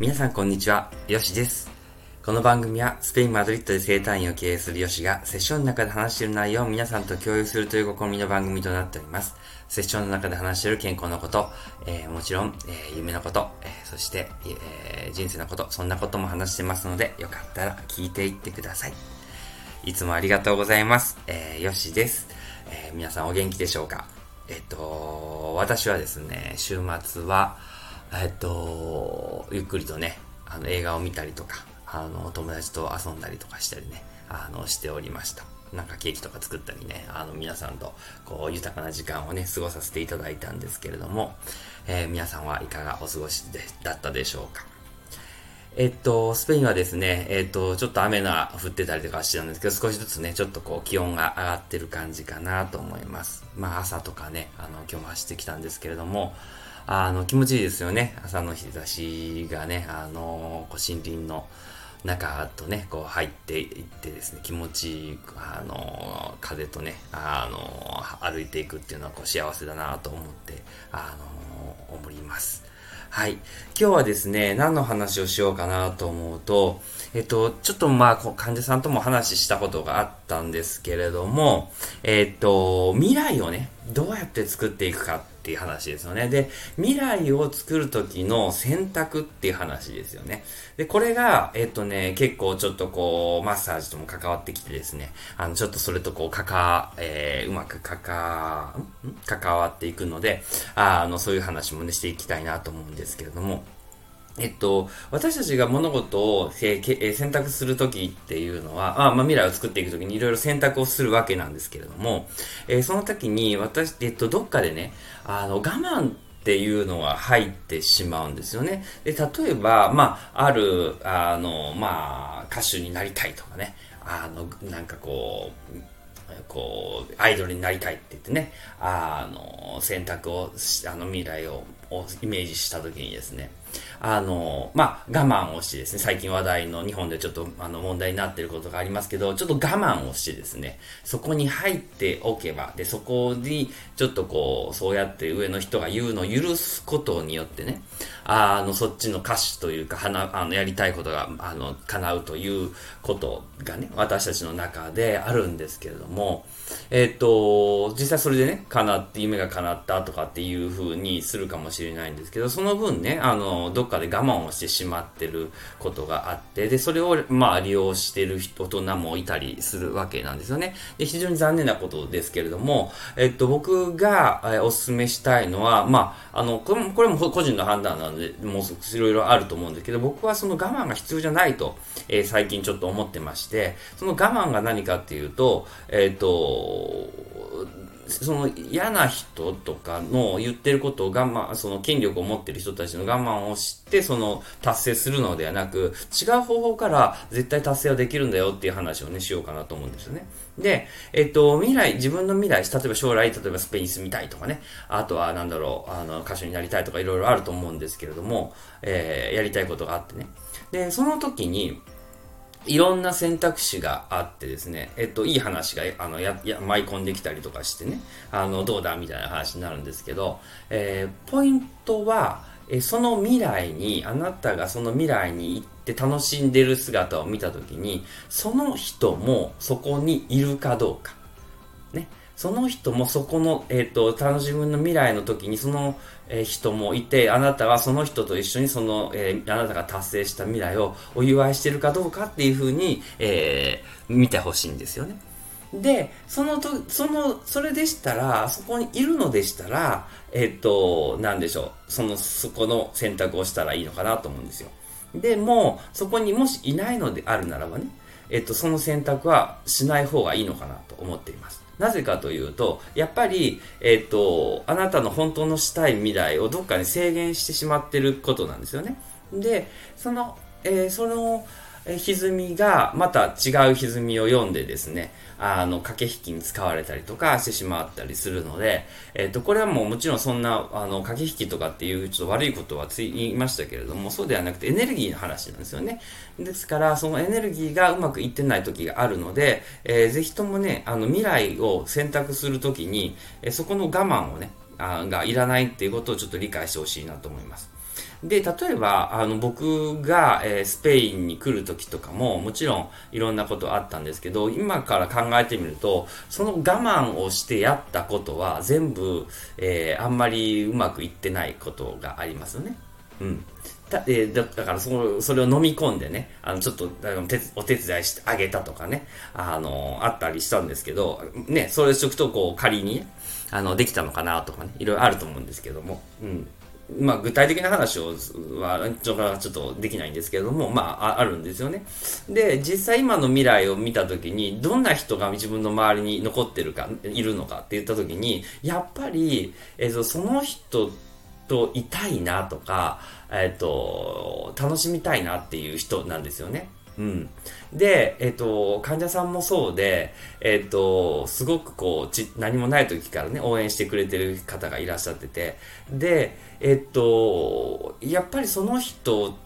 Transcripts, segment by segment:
皆さんこんにちは、よしです。この番組はスペイン・マドリッドで生誕院を経営するヨシがセッションの中で話している内容を皆さんと共有するという試みの番組となっております。セッションの中で話している健康のこと、えーもちろん、えー夢のこと、えーそして、えー人生のこと、そんなことも話してますので、よかったら聞いていってください。いつもありがとうございます。えー、よしです。えー皆さんお元気でしょうか？えっと、私はですね、週末は、えっと、ゆっくりとね、あの、映画を見たりとか、あの、友達と遊んだりとかしたりね、あの、しておりました。なんかケーキとか作ったりね、あの、皆さんと、こう、豊かな時間をね、過ごさせていただいたんですけれども、えー皆さんはいかがお過ごしで、だったでしょうかえっと、スペインはですね、えっと、ちょっと雨が降ってたりとかしてたんですけど、少しずつね、ちょっとこう、気温が上がってる感じかなと思います。まあ、朝とかね、あの、今日も走ってきたんですけれども、あの、気持ちいいですよね。朝の日差しがね、あの、こう森林の中とね、こう入っていってですね、気持ちいい、あの、風とね、あの、歩いていくっていうのはこう幸せだなと思って、あの、思います。はい。今日はですね、何の話をしようかなと思うと、えっと、ちょっとまあ、患者さんとも話したことがあってたんですけれども、えっと、未来をね、どうやって作っていくかっていう話ですよね。で、未来を作る時の選択っていう話ですよね。で、これが、えっとね、結構ちょっとこう、マッサージとも関わってきてですね、あの、ちょっとそれとこう、かか、えー、うまくかか、ん？関わっていくので、あの、そういう話もね、していきたいなと思うんですけれども、えっと、私たちが物事を、えー選択するときっていうのは、あまあ、未来を作っていくときにいろいろ選択をするわけなんですけれども、えーその時に私、えっと、どっかでね、あの、我慢っていうのが入ってしまうんですよね。で、例えば、まあ、ある、あの、まあ、歌手になりたいとかね、あの、なんかこう、こう、アイドルになりたいって言ってね、あの、選択を、あの、未来ををイメージしたときにですね、あの、まあ、我慢をしてですね、最近話題の日本でちょっとあの問題になっていることがありますけど、ちょっと我慢をしてですね、そこに入っておけば、で、そこにちょっとこう、そうやって上の人が言うのを許すことによってね、あの、そっちの歌手というか、はな、あの、やりたいことが、あの、叶うということがね、私たちの中であるんですけれども、えっ、と、実際それでね、叶って、夢が叶ったとかっていう風にするかもしれないんですけど、その分ね、あの、どっかで我慢をしてしまってることがあって、で、それを、まあ、利用してる大人もいたりするわけなんですよね。で、非常に残念なことですけれども、えっと、僕が、えーお勧めしたいのは、まあ、あの、これも、これも個人の判断なので、もういろいろあると思うんですけど、僕はその我慢が必要じゃないと、えー最近ちょっと思ってまして、その我慢が何かっていうと、えっ、と、その嫌な人とかの言ってることを我慢、その権力を持ってる人たちの我慢をして、その達成するのではなく、違う方法から絶対達成はできるんだよっていう話をね、しようかなと思うんですよね。で、えっと、未来、自分の未来、例えば将来、例えばスペインに住みたいとかね、あとはなんだろう、あの、歌手になりたいとかいろいろあると思うんですけれども、えーやりたいことがあってね。で、その時に、いろんな選択肢があってですね、えっと、いい話が、あの、や、や、舞い込んできたりとかしてね、あの、どうだみたいな話になるんですけど、えーポイントは、えその未来に、あなたがその未来に行って楽しんでる姿を見たときに、その人もそこにいるかどうか。ね。その人もそこの、えっ、と、楽しみの未来の時にその、えー人もいて、あなたはその人と一緒にその、えーあなたが達成した未来をお祝いしてるかどうかっていうふうに、えー見てほしいんですよね。で、そのと、その、それでしたら、そこにいるのでしたら、えっ、と、なんでしょう。その、そこの選択をしたらいいのかなと思うんですよ。でも、そこにもしいないのであるならばね、えっと、その選択はしない方がいいのかなと思っています。なぜかというと、やっぱり、えっと、あなたの本当のしたい未来をどっかに制限してしまってることなんですよね。で、その、えーその、歪みがまた違う歪みを読んでですね、あの、駆け引きに使われたりとかしてしまったりするので、えっ、と、これはもうもちろんそんな、あの、駆け引きとかっていうちょっと悪いことはつい言いましたけれども、そうではなくてエネルギーの話なんですよね。ですから、そのエネルギーがうまくいってない時があるので、えーぜひともね、あの、未来を選択するときに、えーそこの我慢をね、あがいらないっていうことをちょっと理解してほしいなと思います。で、例えば、あの、僕が、えー、スペインに来る時とかも、もちろんいろんなことあったんですけど、今から考えてみると、その我慢をしてやったことは全部、えー、あんまりうまくいってないことがありますよね。うん。だえ、だからそそれを飲み込んでね、あの、ちょっとお手伝いしてあげたとかね、あの、あったりしたんですけど、ね、それしとくとこう仮に、あの、できたのかなとかね、いろいろあると思うんですけども、うん。まあ、具体的な話をは、ちょっとできないんですけれども、まあ、あるんですよね。で、実際今の未来を見たときに、どんな人が自分の周りに残ってるか、いるのかって言ったときに、やっぱり、え、ー、その人といたいなとか、えっ、ー、と、楽しみたいなっていう人なんですよね。うん。で、えっ、と、患者さんもそうで、えっ、と、すごくこうち、何もない時からね、応援してくれてる方がいらっしゃってて、で、えっ、と、やっぱりその人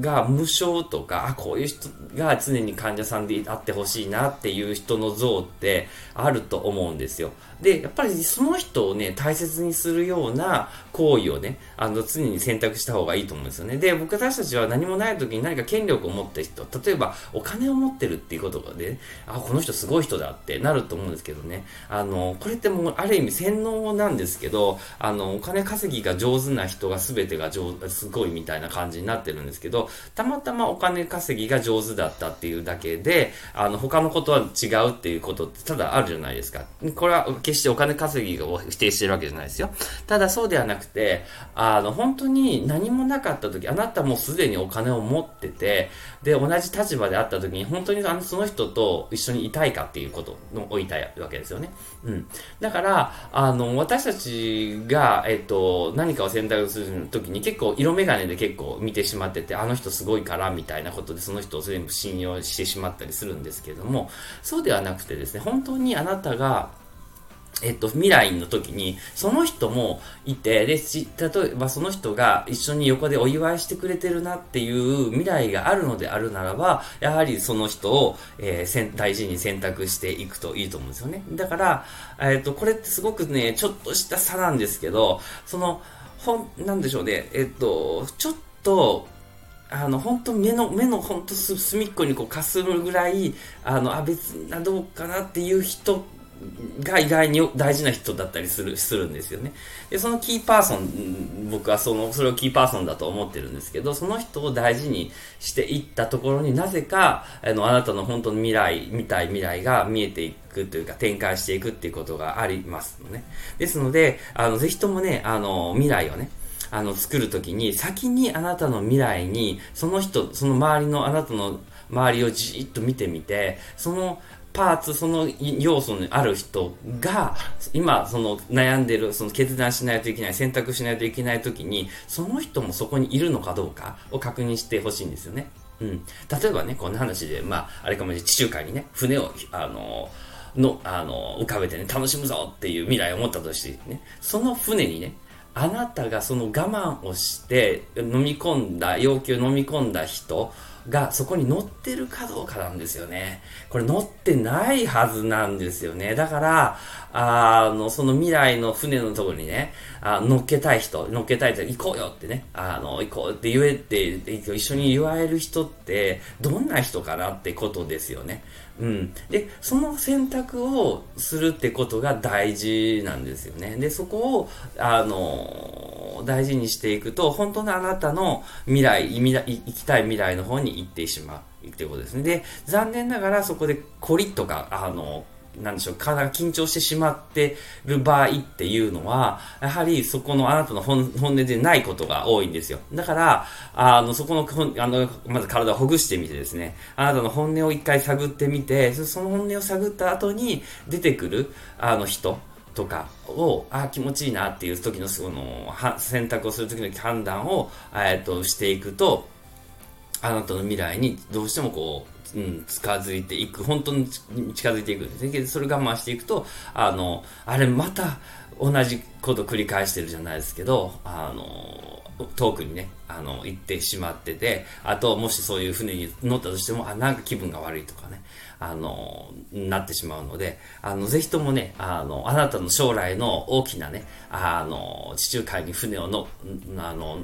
が無償とか、あ、こういう人が常に患者さんであってほしいなっていう人の像ってあると思うんですよ。で、やっぱりその人をね、大切にするような行為をね、あの、常に選択した方がいいと思うんですよね。で、僕私たちは何もない時に何か権力を持った人、例えばお金を持ってるっていうことで、ね、あ、この人すごい人だってなると思うんですけどね、あの、これってもうある意味洗脳なんですけど、あの、お金稼ぎが上手な人が全てが上すごいみたいな感じになってるんですけど、たまたまお金稼ぎが上手だったっていうだけで、あの、他のことは違うっていうことってただあるじゃないですか。これは決してお金稼ぎを否定してるわけじゃないですよ。ただそうではなくて、あの、本当に何もなかった時、あなたもすでにお金を持ってて、で、同じ立場であった時に、本当にあのその人と一緒にいたいかっていうことを言いたいわけですよね。うん。だから、あの、私たちが、えっと、何かを選択する時に結構色眼鏡で結構見てしまってて、あの人すごいからみたいなことでその人を全部信用してしまったりするんですけれども、そうではなくてですね、本当にあなたが、えっと、未来の時に、その人もいて、で、例えばその人が一緒に横でお祝いしてくれてるなっていう未来があるのであるならば、やはりその人を、えー、大事に選択していくといいと思うんですよね。だから、えっと、これってすごくね、ちょっとした差なんですけど、その、ほん、なんでしょうね、えっと、ちょっと、あの、本当目の、目の本当隅っこにこうかするぐらい、あの、あ、別などうかなっていう人が意外に大事な人だったりする、するんですよね。で、そのキーパーソン、僕はその、それをキーパーソンだと思ってるんですけど、その人を大事にしていったところになぜか、あの、あなたの本当の未来、見たい未来が見えていくというか、展開していくっていうことがありますのね。ですので、あの、ぜひともね、あの、未来をね、あの、作るときに、先にあなたの未来に、その人、その周りのあなたの周りをじっと見てみて、そのパーツ、その要素にある人が、今、その悩んでる、その決断しないといけない、選択しないといけない時に、その人もそこにいるのかどうかを確認してほしいんですよね。うん。例えばね、こんな話で、まあ、あれかもしれない、地中海にね、船を、あの、の、あの、浮かべてね、楽しむぞっていう未来を持ったとしてね、その船にね、あなたがその我慢をして飲み込んだ、要求飲み込んだ人がそこに乗ってるかどうかなんですよね。これ乗ってないはずなんですよね。だから、あの、その未来の船のところにね、あ乗っけたい人、乗っけたい人、行こうよってね、あの、行こうって言えって、一緒に言われる人って、どんな人かなってことですよね。うん。で、その選択をするってことが大事なんですよね。で、そこを、あの、大事にしていくと、本当のあなたの未来、未来生きたい未来の方に行ってしまうっていうことですね。で、残念ながらそこでコリッとか、あの、なんでしょう、体が緊張してしまってる場合っていうのは、やはりそこのあなたの本音でないことが多いんですよ。だから、あの、そこの、あの、まず体をほぐしてみてですね、あなたの本音を一回探ってみて、その本音を探った後に出てくる、あの人、とかを、あ気持ちいいなっていう時の、その、選択をする時の判断を、えっと、していくと、あなたの未来にどうしてもこう、うん、近づいていく、本当に近づいていくんですね。それ我慢していくと、あの、あれまた同じこと繰り返してるじゃないですけど、あの、遠くにね、あの、行ってしまってて、あと、もしそういう船に乗ったとしても、あ、なんか気分が悪いとかね、あの、なってしまうので、あの、ぜひともね、あの、あなたの将来の大きなね、あの、地中海に船をの、あの、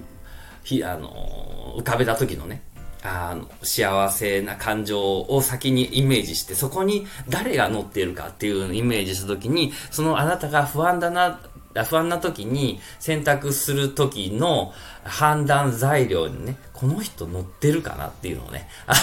ひ、あの、浮かべた時のね、あの、幸せな感情を先にイメージして、そこに誰が乗っているかっていうイメージした時に、そのあなたが不安だな、不安な時に選択する時の判断材料にね、この人乗ってるかなっていうのをね、あ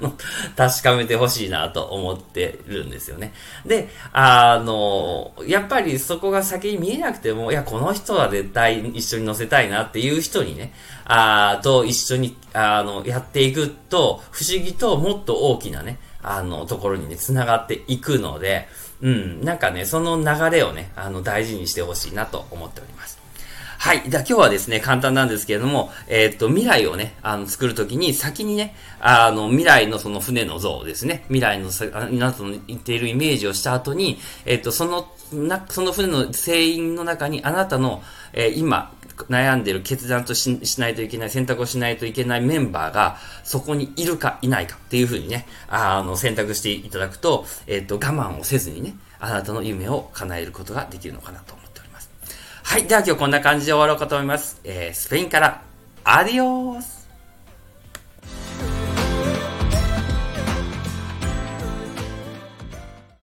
の、確かめてほしいなと思ってるんですよね。で、あの、やっぱりそこが先に見えなくても、いや、この人は絶対一緒に乗せたいなっていう人にね、あと一緒に、あの、やっていくと、不思議ともっと大きなね、あの、ところにね、繋がっていくので、うん、なんかね、その流れをね、あの、大事にしてほしいなと思っております。はい。では今日はですね、簡単なんですけれども、えー、っと、未来をね、あの、作るときに先にね、あの、未来のその船の像ですね、未来の、皆さんの言っているイメージをした後に、えー、っと、その、な、その船の船員の中にあなたの、えー、今、悩んでる決断としないといけない、選択をしないといけないメンバーが、そこにいるかいないかっていうふうにね、あの、選択していただくと、えっ、と、我慢をせずにね、あなたの夢を叶えることができるのかなと思っております。はい。では今日こんな感じで終わろうかと思います。えー、スペインから、アディオース